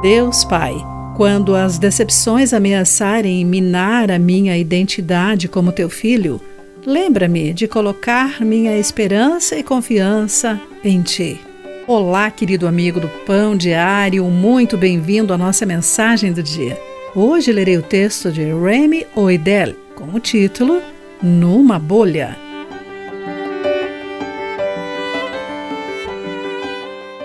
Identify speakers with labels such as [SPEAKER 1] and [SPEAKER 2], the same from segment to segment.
[SPEAKER 1] Deus Pai, quando as decepções ameaçarem minar a minha identidade como teu filho, lembra-me de colocar minha esperança e confiança em ti. Olá, querido amigo do Pão Diário, muito bem-vindo à nossa mensagem do dia. Hoje lerei o texto de Remy Oidel com o título Numa Bolha.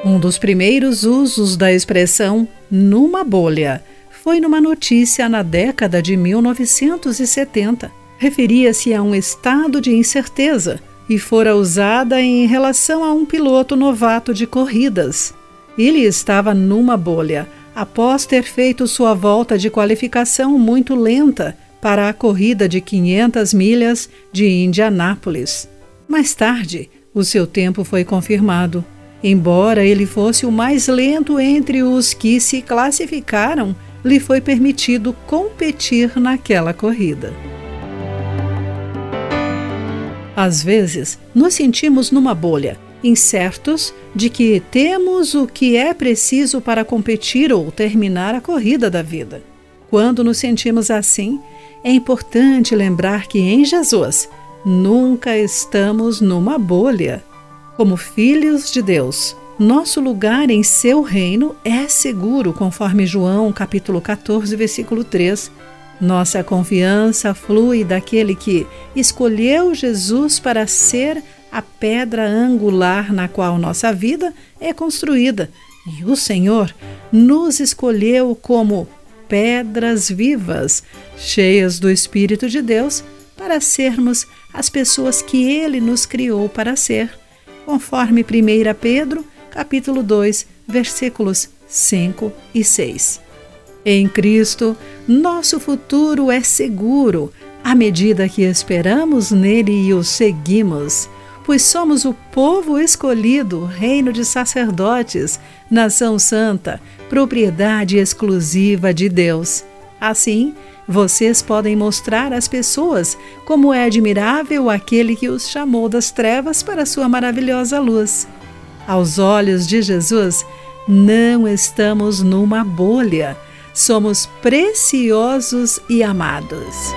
[SPEAKER 1] Um dos primeiros usos da expressão numa bolha foi numa notícia na década de 1970. Referia-se a um estado de incerteza e fora usada em relação a um piloto novato de corridas. Ele estava numa bolha após ter feito sua volta de qualificação muito lenta para a corrida de 500 milhas de Indianápolis. Mais tarde, o seu tempo foi confirmado Embora ele fosse o mais lento entre os que se classificaram, lhe foi permitido competir naquela corrida. Às vezes, nos sentimos numa bolha, incertos de que temos o que é preciso para competir ou terminar a corrida da vida. Quando nos sentimos assim, é importante lembrar que em Jesus nunca estamos numa bolha. Como filhos de Deus, nosso lugar em seu reino é seguro, conforme João capítulo 14, versículo 3. Nossa confiança flui daquele que escolheu Jesus para ser a pedra angular na qual nossa vida é construída. E o Senhor nos escolheu como pedras vivas, cheias do Espírito de Deus, para sermos as pessoas que ele nos criou para ser conforme 1 Pedro, capítulo 2, versículos 5 e 6. Em Cristo, nosso futuro é seguro à medida que esperamos nele e o seguimos, pois somos o povo escolhido, reino de sacerdotes, nação santa, propriedade exclusiva de Deus. Assim, vocês podem mostrar às pessoas como é admirável aquele que os chamou das trevas para sua maravilhosa luz. Aos olhos de Jesus, não estamos numa bolha, somos preciosos e amados.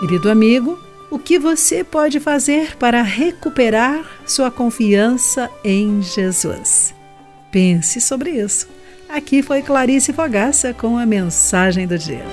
[SPEAKER 1] Querido amigo, o que você pode fazer para recuperar sua confiança em Jesus? Pense sobre isso. Aqui foi Clarice Fogaça com a mensagem do dia.